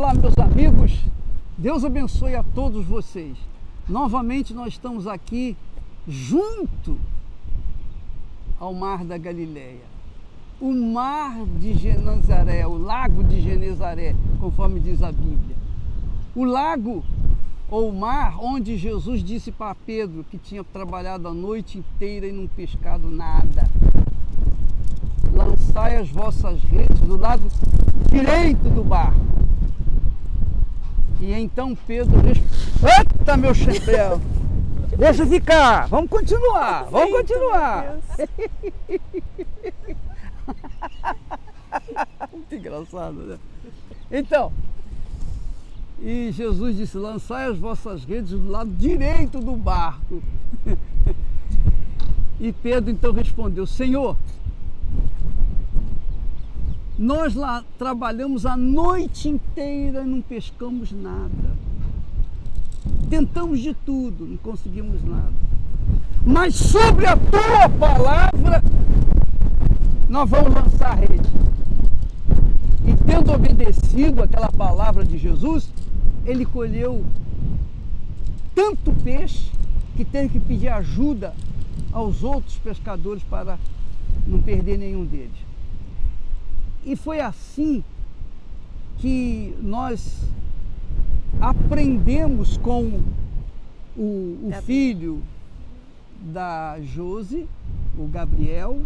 Olá, meus amigos. Deus abençoe a todos vocês. Novamente nós estamos aqui junto ao mar da Galileia. O mar de Genezaré, o lago de Genezaré, conforme diz a Bíblia. O lago ou mar onde Jesus disse para Pedro que tinha trabalhado a noite inteira e não pescado nada. Lançai as vossas redes do lado direito do barco. E então Pedro Eita, meu chapéu! Deixa ficar! Vamos continuar! Vamos continuar! Muito engraçado, né? Então, e Jesus disse: Lançai as vossas redes do lado direito do barco. E Pedro então respondeu: Senhor, nós lá trabalhamos a noite inteira e não pescamos nada. Tentamos de tudo, não conseguimos nada. Mas sobre a tua palavra, nós vamos lançar a rede. E tendo obedecido aquela palavra de Jesus, ele colheu tanto peixe que teve que pedir ajuda aos outros pescadores para não perder nenhum deles. E foi assim que nós aprendemos com o, o filho da Jose, o Gabriel,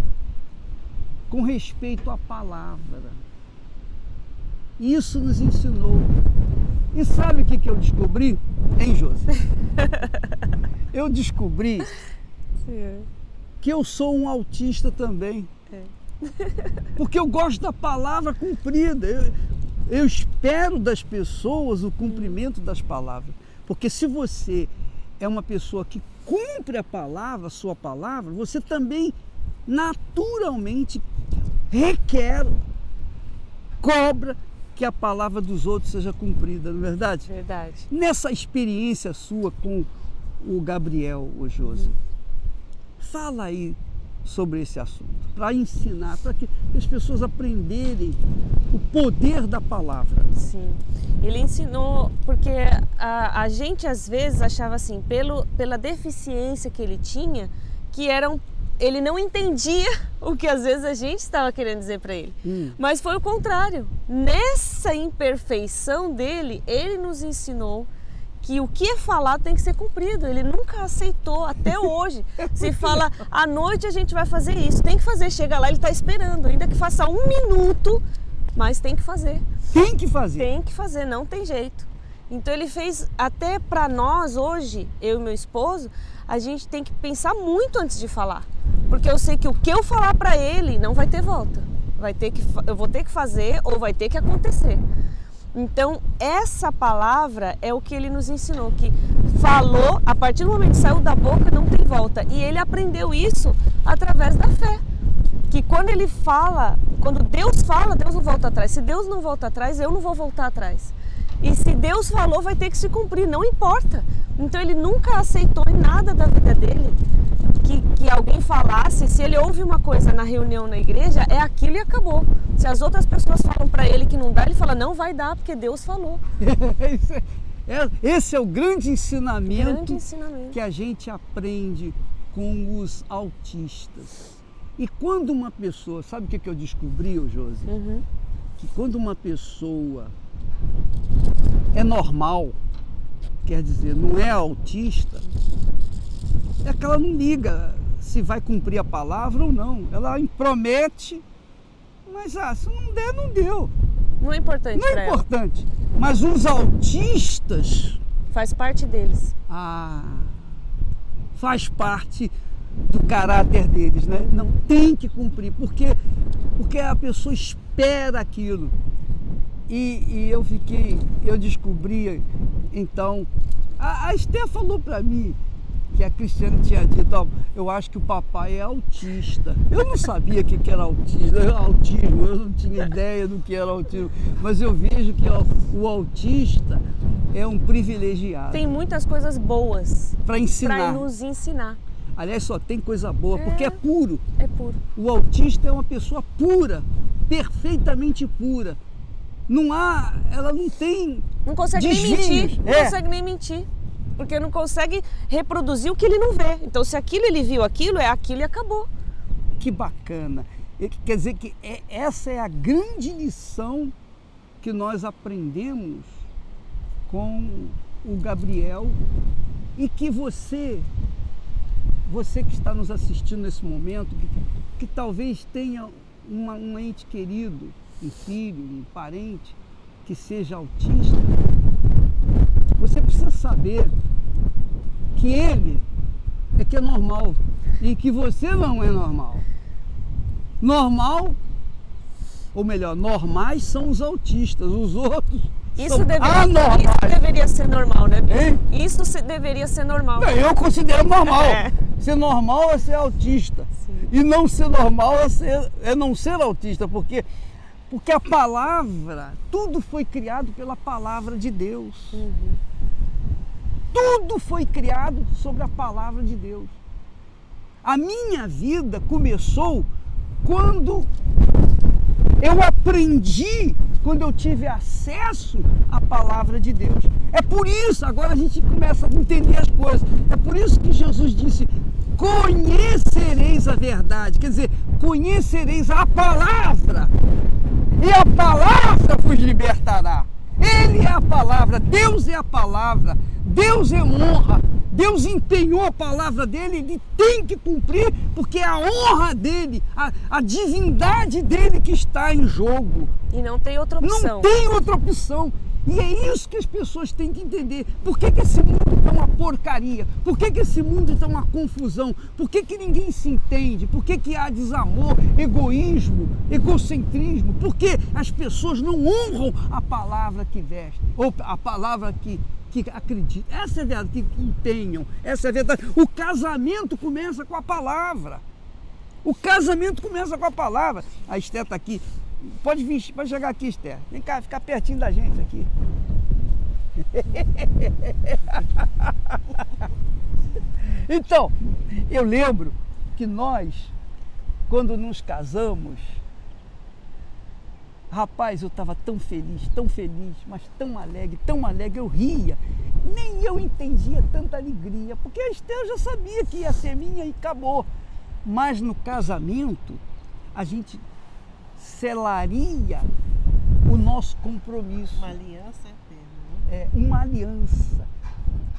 com respeito à palavra. Isso nos ensinou. E sabe o que, que eu descobri, hein, Josi? eu descobri Sim. que eu sou um autista também. É. Porque eu gosto da palavra cumprida. Eu, eu espero das pessoas o cumprimento das palavras. Porque se você é uma pessoa que cumpre a palavra, a sua palavra, você também naturalmente requer, cobra que a palavra dos outros seja cumprida, não é verdade? Verdade. Nessa experiência sua com o Gabriel, o Josi, fala aí sobre esse assunto, para ensinar, para que as pessoas aprenderem o poder da palavra. Sim, ele ensinou, porque a, a gente às vezes achava assim, pelo, pela deficiência que ele tinha, que eram ele não entendia o que às vezes a gente estava querendo dizer para ele. Hum. Mas foi o contrário. Nessa imperfeição dele, ele nos ensinou que o que é falado tem que ser cumprido. Ele nunca aceitou até hoje. Se fala à noite a gente vai fazer isso, tem que fazer. Chega lá, ele está esperando, ainda que faça um minuto, mas tem que fazer. Tem que fazer. Tem que fazer, não tem jeito. Então ele fez até para nós hoje, eu e meu esposo, a gente tem que pensar muito antes de falar. Porque eu sei que o que eu falar para ele não vai ter volta. Vai ter que eu vou ter que fazer ou vai ter que acontecer. Então, essa palavra é o que ele nos ensinou, que falou, a partir do momento que saiu da boca, não tem volta. E ele aprendeu isso através da fé. Que quando ele fala, quando Deus fala, Deus não volta atrás. Se Deus não volta atrás, eu não vou voltar atrás. E se Deus falou, vai ter que se cumprir, não importa. Então ele nunca aceitou em nada da vida dele que, que alguém falasse, se ele ouve uma coisa na reunião na igreja, é aquilo e acabou. Se as outras pessoas falam para ele que não dá, ele fala, não vai dar, porque Deus falou. É, esse é o grande ensinamento, grande ensinamento que a gente aprende com os autistas. E quando uma pessoa, sabe o que, que eu descobri, Josi? Uhum. Que quando uma pessoa é normal, quer dizer, não é autista, é que ela não liga se vai cumprir a palavra ou não. Ela promete, mas ah, se não der, não deu. Não é importante. Não é importante. Ela. Mas os autistas. Faz parte deles. Ah, faz parte do caráter deles, né? Não tem que cumprir, porque, porque a pessoa espera aquilo. E, e eu fiquei, eu descobri, então, a, a Esther falou para mim, que a Cristiane tinha dito, ó, eu acho que o papai é autista. Eu não sabia o que, que era autista, autismo, eu não tinha ideia do que era autismo, mas eu vejo que ó, o autista é um privilegiado. Tem muitas coisas boas para ensinar. Para nos ensinar. Aliás, só tem coisa boa, é, porque é puro. É puro. O autista é uma pessoa pura, perfeitamente pura. Não há, ela não tem. Não consegue desvios. nem mentir. Não é. consegue nem mentir. Porque não consegue reproduzir o que ele não vê. Então, se aquilo ele viu aquilo, é aquilo e acabou. Que bacana. Quer dizer que é, essa é a grande lição que nós aprendemos com o Gabriel e que você, você que está nos assistindo nesse momento, que, que talvez tenha uma, um ente querido, um filho, um parente que seja autista, você precisa saber que ele é que é normal e que você não é normal. Normal, ou melhor, normais são os autistas, os outros isso deveria, isso deveria ser normal, né? Isso se, deveria ser normal. Não, eu considero normal. É. Ser normal é ser autista. Sim. E não ser normal é, ser, é não ser autista, porque, porque a palavra, tudo foi criado pela palavra de Deus. Tudo foi criado sobre a palavra de Deus. A minha vida começou quando eu aprendi quando eu tive acesso à palavra de Deus. É por isso, agora a gente começa a entender as coisas. É por isso que Jesus disse: conhecereis a verdade. Quer dizer, conhecereis a palavra. E a palavra vos libertará. Ele é a palavra, Deus é a palavra, Deus é honra, Deus empenhou a palavra dele, ele tem que cumprir, porque é a honra dele, a, a divindade dele que está em jogo. E não tem outra opção. Não tem outra opção. E é isso que as pessoas têm que entender. Por que, que esse mundo está uma porcaria? Por que, que esse mundo está uma confusão? Por que, que ninguém se entende? Por que, que há desamor, egoísmo, egocentrismo? Por que as pessoas não honram a palavra que vestem? Ou a palavra que, que acreditam. Essa é a verdade, que empenham. Essa é a verdade. O casamento começa com a palavra. O casamento começa com a palavra. A Esté está aqui. Pode vir, pode chegar aqui, Esther. Vem cá, ficar pertinho da gente aqui. então, eu lembro que nós, quando nos casamos, rapaz, eu estava tão feliz, tão feliz, mas tão alegre, tão alegre, eu ria. Nem eu entendia tanta alegria, porque a Esther já sabia que ia ser minha e acabou. Mas no casamento, a gente selaria o nosso compromisso. Uma aliança eterna. Né? É, uma aliança.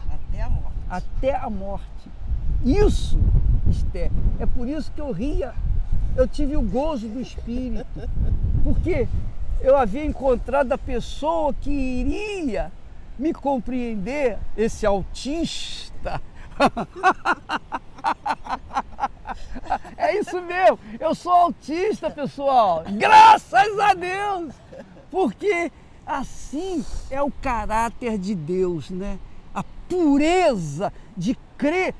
Até a morte. Até a morte. Isso, Esther, é por isso que eu ria. Eu tive o gozo do Espírito. Porque eu havia encontrado a pessoa que iria me compreender, esse autista. É isso mesmo, eu sou autista, pessoal. Graças a Deus! Porque assim é o caráter de Deus, né? A pureza de crer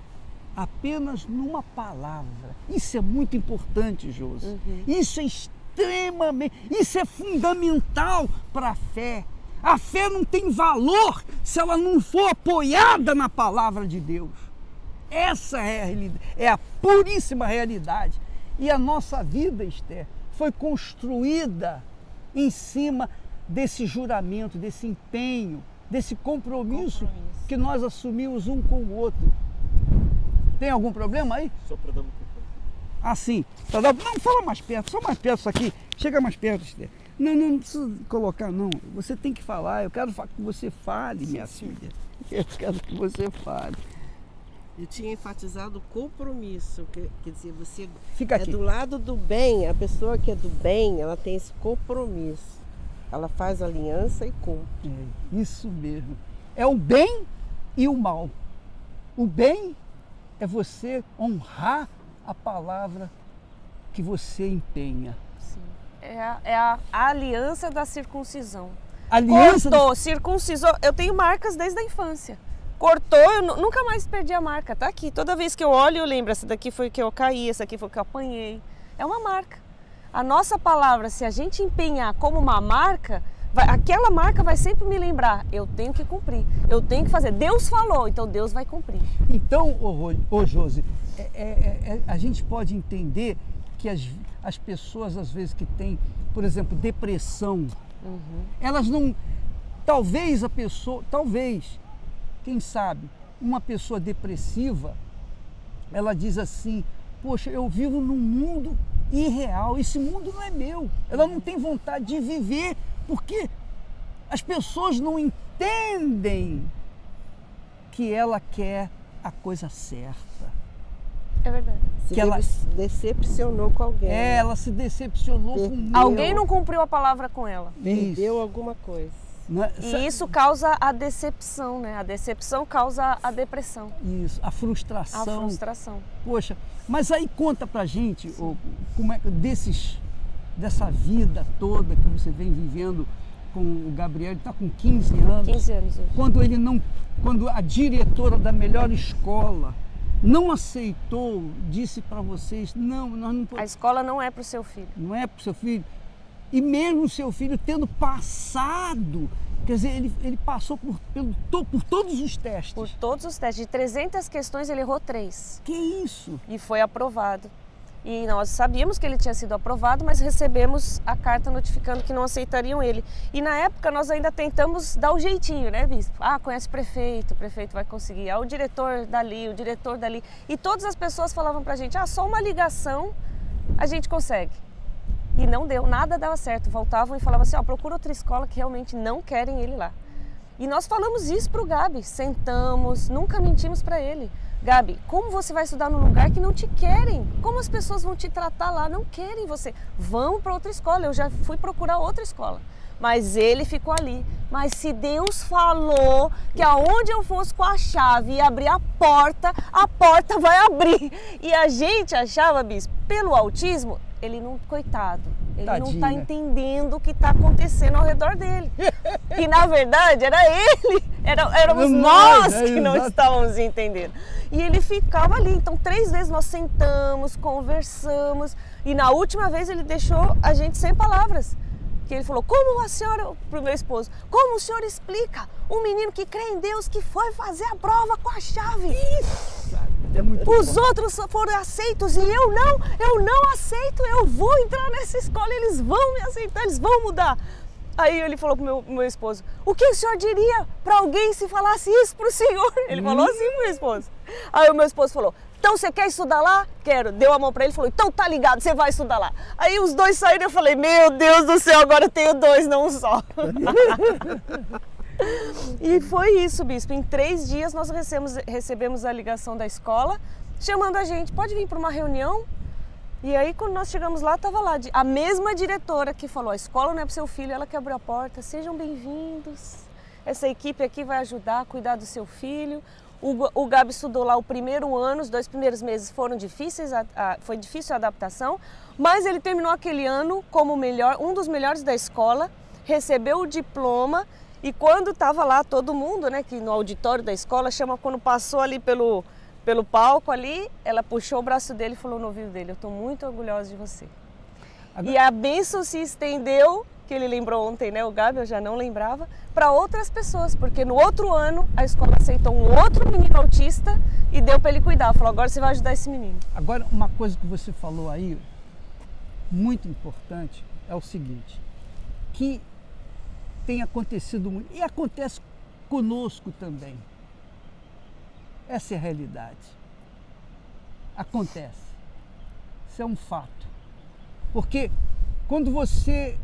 apenas numa palavra. Isso é muito importante, Josi. Uhum. Isso é extremamente, isso é fundamental para a fé. A fé não tem valor se ela não for apoiada na palavra de Deus. Essa é a, é a puríssima realidade. E a nossa vida, Esther, foi construída em cima desse juramento, desse empenho, desse compromisso, compromisso. que nós assumimos um com o outro. Tem algum problema aí? Só para dar um Assim, para dar... não fala mais perto, só mais perto isso aqui. Chega mais perto, Esther. Não, não, não precisa colocar, não. Você tem que falar. Eu quero que você fale, minha filha. Eu quero que você fale. Eu tinha enfatizado o compromisso, que, quer dizer, você Fica é aqui. do lado do bem, a pessoa que é do bem, ela tem esse compromisso. Ela faz aliança e cumpre. É, isso mesmo. É o bem e o mal. O bem é você honrar a palavra que você empenha. Sim. É a, é a, a aliança da circuncisão. Aliança Cortou, do... circuncisou. Eu tenho marcas desde a infância cortou, eu nunca mais perdi a marca, tá aqui. Toda vez que eu olho, eu lembro, essa daqui foi que eu caí, essa aqui foi que eu apanhei. É uma marca. A nossa palavra, se a gente empenhar como uma marca, vai, aquela marca vai sempre me lembrar, eu tenho que cumprir, eu tenho que fazer. Deus falou, então Deus vai cumprir. Então, ô, ô Josi, é, é, é, é, a gente pode entender que as, as pessoas, às vezes, que têm, por exemplo, depressão, Uhum. Elas não. Talvez a pessoa. Talvez, quem sabe, uma pessoa depressiva, ela diz assim: Poxa, eu vivo num mundo irreal, esse mundo não é meu. Ela não tem vontade de viver, porque as pessoas não entendem que ela quer a coisa certa. É verdade. Se que ela decepcionou com alguém. É, ela se decepcionou com com Alguém não cumpriu a palavra com ela. Perdeu alguma coisa. É? E isso causa a decepção, né? A decepção causa a depressão. Isso, a frustração. A frustração. Poxa, mas aí conta pra gente oh, como é desses dessa vida toda que você vem vivendo com o Gabriel, ele está com 15 anos. 15 anos. Hoje. Quando ele não, quando a diretora da melhor escola não aceitou, disse para vocês, não, nós não podemos. A escola não é para o seu filho. Não é para o seu filho. E mesmo seu filho tendo passado, quer dizer, ele, ele passou por, pelo, por todos os testes. Por todos os testes. De 300 questões, ele errou três. Que isso? E foi aprovado. E nós sabíamos que ele tinha sido aprovado, mas recebemos a carta notificando que não aceitariam ele. E na época nós ainda tentamos dar o jeitinho, né, bispo? Ah, conhece o prefeito, o prefeito vai conseguir. Ah, o diretor dali, o diretor dali. E todas as pessoas falavam pra gente: ah, só uma ligação a gente consegue. E não deu, nada dava certo. Voltavam e falavam assim: ó, procura outra escola que realmente não querem ele lá. E nós falamos isso pro Gabi, sentamos, nunca mentimos para ele. Gabi, como você vai estudar num lugar que não te querem? Como as pessoas vão te tratar lá? Não querem você. Vão para outra escola. Eu já fui procurar outra escola. Mas ele ficou ali. Mas se Deus falou que aonde eu fosse com a chave e abrir a porta, a porta vai abrir. E a gente achava, bispo, pelo autismo, ele não, coitado, ele Tadinha. não está entendendo o que está acontecendo ao redor dele. e na verdade era ele, era, éramos nós é, que não estávamos entendendo. E ele ficava ali. Então, três vezes nós sentamos, conversamos. E na última vez ele deixou a gente sem palavras. Que ele falou: Como a senhora, para o meu esposo, como o senhor explica um menino que crê em Deus que foi fazer a prova com a chave? Isso. É Os bom. outros foram aceitos e eu não, eu não aceito, eu vou entrar nessa escola, eles vão me aceitar, eles vão mudar. Aí ele falou pro meu, meu esposo: O que o senhor diria para alguém se falasse isso pro senhor? Ele hum. falou assim pro meu esposo. Aí o meu esposo falou: Então você quer estudar lá? Quero. Deu a mão para ele e falou: Então tá ligado, você vai estudar lá. Aí os dois saíram e eu falei: Meu Deus do céu, agora eu tenho dois, não um só. e foi isso, bispo. Em três dias nós recebemos, recebemos a ligação da escola chamando a gente: Pode vir para uma reunião? E aí, quando nós chegamos lá, estava lá a mesma diretora que falou: a escola não é para seu filho, ela que abriu a porta. Sejam bem-vindos. Essa equipe aqui vai ajudar a cuidar do seu filho. O, o Gabi estudou lá o primeiro ano, os dois primeiros meses foram difíceis, a, a, foi difícil a adaptação, mas ele terminou aquele ano como melhor, um dos melhores da escola, recebeu o diploma e quando estava lá todo mundo, né, que no auditório da escola, chama quando passou ali pelo pelo palco ali, ela puxou o braço dele e falou no ouvido dele: Eu estou muito orgulhosa de você. Agora... E a bênção se estendeu, que ele lembrou ontem, né? O Gabi, eu já não lembrava, para outras pessoas, porque no outro ano a escola aceitou um outro menino autista e deu para ele cuidar. Falou: Agora você vai ajudar esse menino. Agora, uma coisa que você falou aí, muito importante, é o seguinte: que tem acontecido muito, e acontece conosco também essa é a realidade. Acontece. Isso é um fato. Porque quando você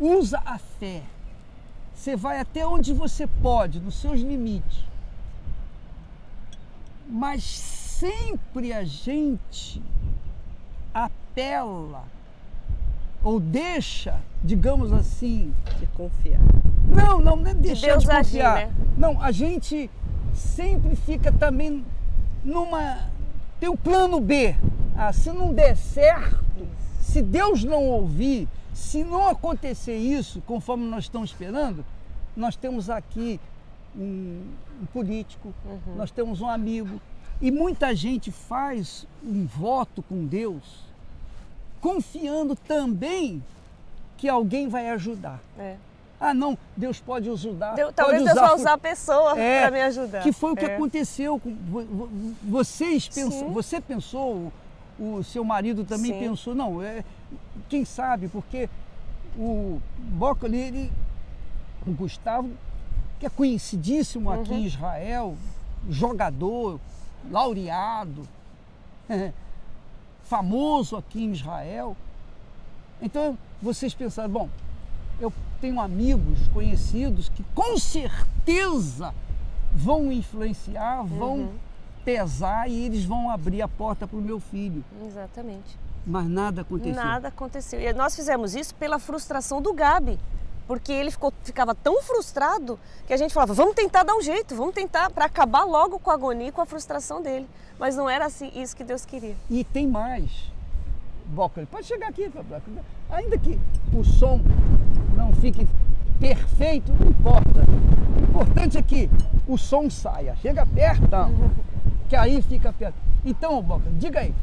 usa a fé, você vai até onde você pode, nos seus limites. Mas sempre a gente apela ou deixa, digamos assim, de confiar. Não, não, não é deixar de, de confiar. Agir, né? Não, a gente sempre fica também numa. Tem o plano B. Ah, se não der certo, se Deus não ouvir, se não acontecer isso conforme nós estamos esperando, nós temos aqui um, um político, uhum. nós temos um amigo. E muita gente faz um voto com Deus confiando também que alguém vai ajudar. É. Ah, não, Deus pode ajudar. Pode talvez Deus vai usar a pessoa é, para me ajudar. Que foi o que é. aconteceu. Com, vocês pensam, você pensou, o seu marido também Sim. pensou, não, é, quem sabe, porque o Boca ali, ele, o Gustavo, que é conhecidíssimo aqui uhum. em Israel, jogador, laureado, famoso aqui em Israel. Então vocês pensaram, bom, eu tenho amigos conhecidos que com certeza vão influenciar, vão uhum. pesar e eles vão abrir a porta para o meu filho. Exatamente. Mas nada aconteceu. Nada aconteceu. E nós fizemos isso pela frustração do Gabi. Porque ele ficou, ficava tão frustrado que a gente falava, vamos tentar dar um jeito, vamos tentar para acabar logo com a agonia e com a frustração dele. Mas não era assim isso que Deus queria. E tem mais. Boca, pode chegar aqui, ainda que o som não fique perfeito, não importa. O importante é que o som saia. Chega perto, que aí fica perto. Então, Boca, diga aí.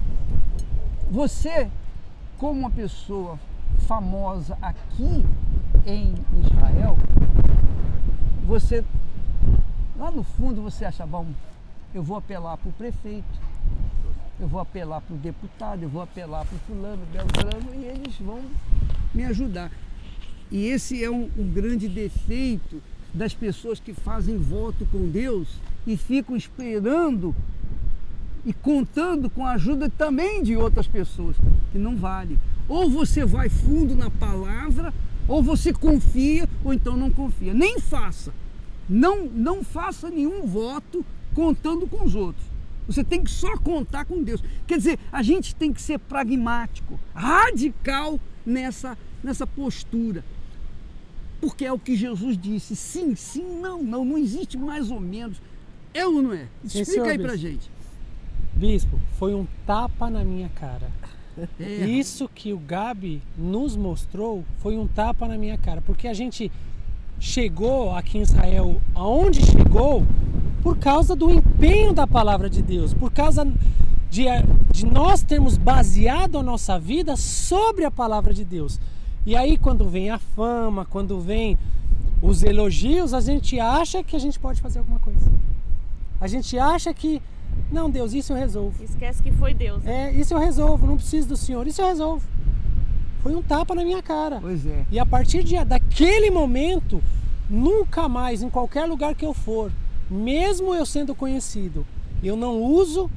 Você, como uma pessoa famosa aqui em Israel, você lá no fundo você acha bom, eu vou apelar para o prefeito, eu vou apelar para o deputado, eu vou apelar para o fulano, beltrano e eles vão me ajudar. E esse é um, um grande defeito das pessoas que fazem voto com Deus e ficam esperando e contando com a ajuda também de outras pessoas, que não vale. Ou você vai fundo na palavra, ou você confia, ou então não confia. Nem faça. Não, não faça nenhum voto contando com os outros. Você tem que só contar com Deus. Quer dizer, a gente tem que ser pragmático, radical nessa, nessa postura porque é o que Jesus disse. Sim, sim, não, não, não existe mais ou menos. É ou não é? Explica aí pra gente. Bispo, foi um tapa na minha cara. É. Isso que o Gabi nos mostrou foi um tapa na minha cara, porque a gente chegou aqui em Israel aonde chegou por causa do empenho da palavra de Deus, por causa de, de nós termos baseado a nossa vida sobre a palavra de Deus. E aí quando vem a fama, quando vem os elogios, a gente acha que a gente pode fazer alguma coisa. A gente acha que não, Deus, isso eu resolvo. Esquece que foi Deus. Né? É, isso eu resolvo, não preciso do Senhor, isso eu resolvo. Foi um tapa na minha cara. Pois é. E a partir de, daquele momento, nunca mais, em qualquer lugar que eu for, mesmo eu sendo conhecido, eu não uso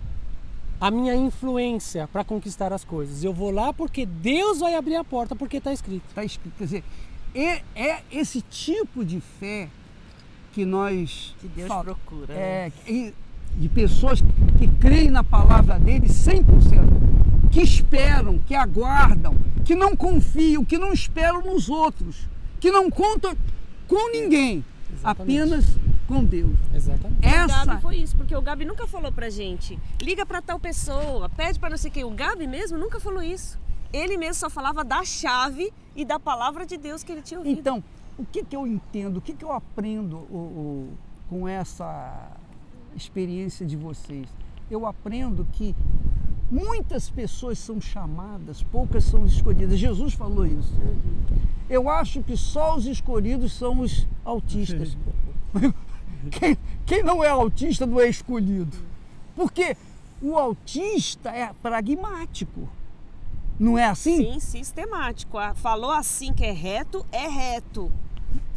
a minha influência para conquistar as coisas. Eu vou lá porque Deus vai abrir a porta, porque está escrito. Está escrito. Quer dizer, é, é, esse tipo de fé que nós. Que Deus procura. É, né? De pessoas que creem na palavra dele 100%, que esperam, que aguardam, que não confiam, que não esperam nos outros, que não contam com ninguém, Exatamente. apenas com Deus. Exatamente. Essa... O Gabi foi isso, porque o Gabi nunca falou pra gente, liga para tal pessoa, pede para não sei quem. O Gabi mesmo nunca falou isso. Ele mesmo só falava da chave e da palavra de Deus que ele tinha ouvido. Então, o que, que eu entendo, o que, que eu aprendo o, o, com essa experiência de vocês? Eu aprendo que muitas pessoas são chamadas, poucas são escolhidas. Jesus falou isso. Eu acho que só os escolhidos são os autistas. Quem, quem não é autista não é escolhido. Porque o autista é pragmático. Não é assim? Sim, sistemático. Falou assim que é reto, é reto.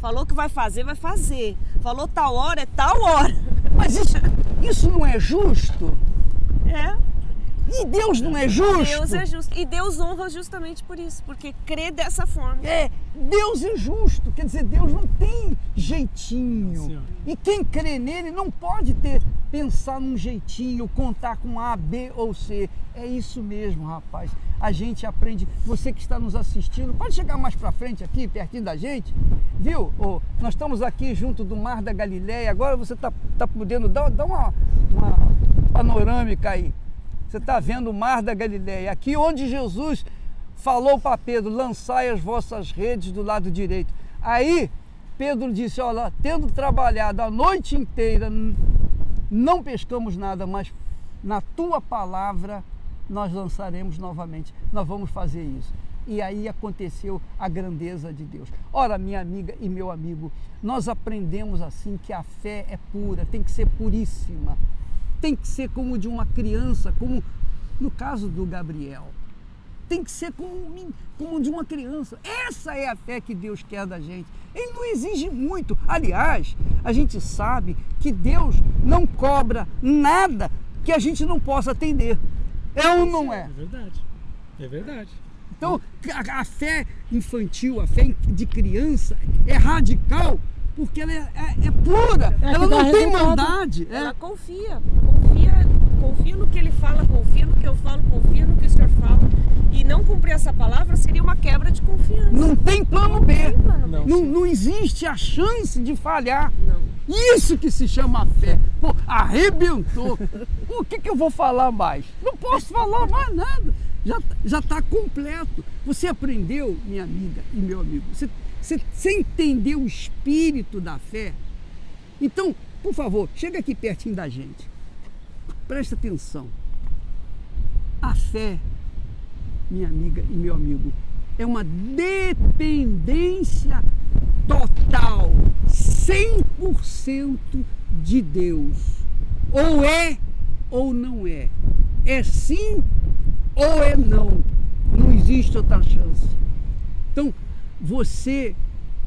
Falou que vai fazer, vai fazer. Falou tal hora, é tal hora. Mas isso, isso não é justo? É. E Deus não é justo? Deus é justo. E Deus honra justamente por isso, porque crê dessa forma. É, Deus é justo. Quer dizer, Deus não tem jeitinho. Sim. E quem crê nele não pode ter pensar num jeitinho, contar com A, B ou C. É isso mesmo, rapaz. A gente aprende. Você que está nos assistindo, pode chegar mais para frente aqui, pertinho da gente, viu? Oh, nós estamos aqui junto do Mar da Galileia. Agora você está tá podendo dar, dar uma, uma panorâmica aí. Você está vendo o mar da Galileia. Aqui onde Jesus falou para Pedro: lançai as vossas redes do lado direito. Aí Pedro disse: Olha, tendo trabalhado a noite inteira, não pescamos nada, mas na tua palavra nós lançaremos novamente. Nós vamos fazer isso. E aí aconteceu a grandeza de Deus. Ora, minha amiga e meu amigo, nós aprendemos assim que a fé é pura, tem que ser puríssima tem que ser como de uma criança, como no caso do Gabriel. tem que ser como, como de uma criança. Essa é a fé que Deus quer da gente. Ele não exige muito. Aliás, a gente sabe que Deus não cobra nada que a gente não possa atender. É ou não é? É verdade. É verdade. Então, a, a fé infantil, a fé de criança é radical porque ela é, é, é pura, é ela não tem maldade. É. Ela confia, confia, confia no que ele fala, confia no que eu falo, confia no que o senhor fala. E não cumprir essa palavra seria uma quebra de confiança. Não tem plano B. Não, plano B. não, não existe a chance de falhar. Não. Isso que se chama fé. Arrebentou. o que, que eu vou falar mais? Não posso falar mais nada. Já está completo. Você aprendeu, minha amiga e meu amigo. Você você, você entendeu o espírito da fé? Então, por favor, chega aqui pertinho da gente. Presta atenção. A fé, minha amiga e meu amigo, é uma dependência total, 100% de Deus. Ou é ou não é. É sim ou é não. Não existe outra chance. Então, você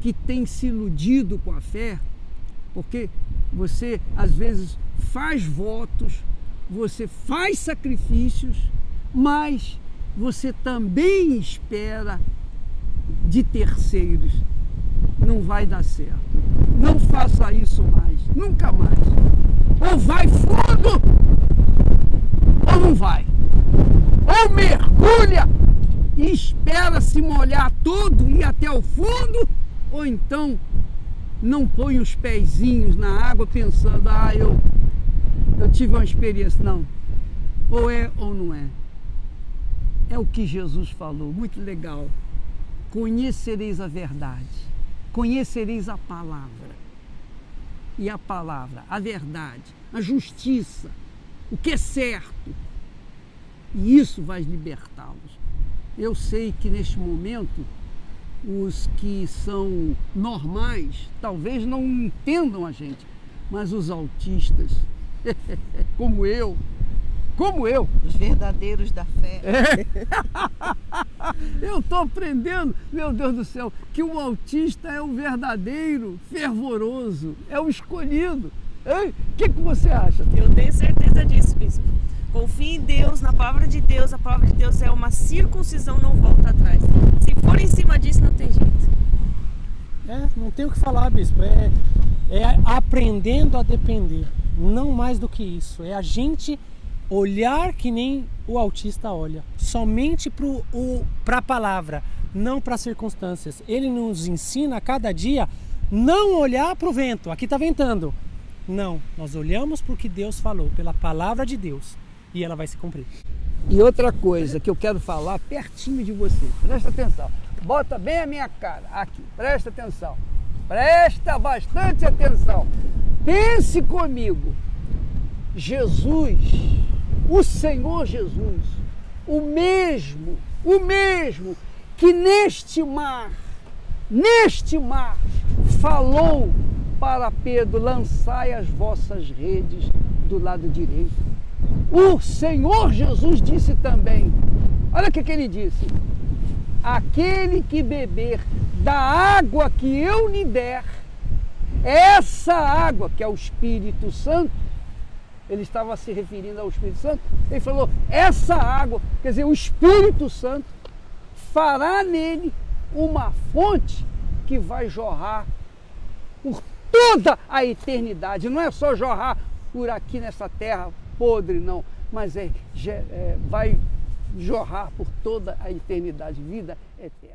que tem se iludido com a fé, porque você às vezes faz votos, você faz sacrifícios, mas você também espera de terceiros. Não vai dar certo. Não faça isso mais, nunca mais. Ou vai fundo, ou não vai. Ou mergulha e espera se molhar todo e ir até o fundo, ou então não põe os pezinhos na água pensando, ah, eu, eu tive uma experiência. Não. Ou é ou não é. É o que Jesus falou, muito legal. Conhecereis a verdade, conhecereis a palavra. E a palavra, a verdade, a justiça, o que é certo. E isso vai libertá-los. Eu sei que neste momento os que são normais talvez não entendam a gente, mas os autistas, como eu, como eu. Os verdadeiros da fé. É. eu estou aprendendo, meu Deus do céu, que o autista é o verdadeiro, fervoroso, é o escolhido. O que, que você acha? Eu tenho certeza disso, bispo. Confie em Deus, na palavra de Deus. A palavra de Deus é uma circuncisão, não volta atrás. Se for em cima disso, não tem jeito. É, não tem o que falar, bispo. É, é aprendendo a depender. Não mais do que isso. É a gente olhar que nem o autista olha. Somente para a palavra, não para as circunstâncias. Ele nos ensina a cada dia não olhar para o vento. Aqui está ventando. Não, nós olhamos para o que Deus falou, pela palavra de Deus e ela vai se cumprir. E outra coisa que eu quero falar pertinho de você, presta atenção, bota bem a minha cara aqui, presta atenção, presta bastante atenção. Pense comigo, Jesus, o Senhor Jesus, o mesmo, o mesmo que neste mar, neste mar, falou para Pedro: lançai as vossas redes do lado direito. O Senhor Jesus disse também: olha o que, que ele disse. Aquele que beber da água que eu lhe der, essa água, que é o Espírito Santo, ele estava se referindo ao Espírito Santo, ele falou: essa água, quer dizer, o Espírito Santo, fará nele uma fonte que vai jorrar por toda a eternidade. Não é só jorrar por aqui nessa terra podre, não, mas é, é vai jorrar por toda a eternidade, vida eterna.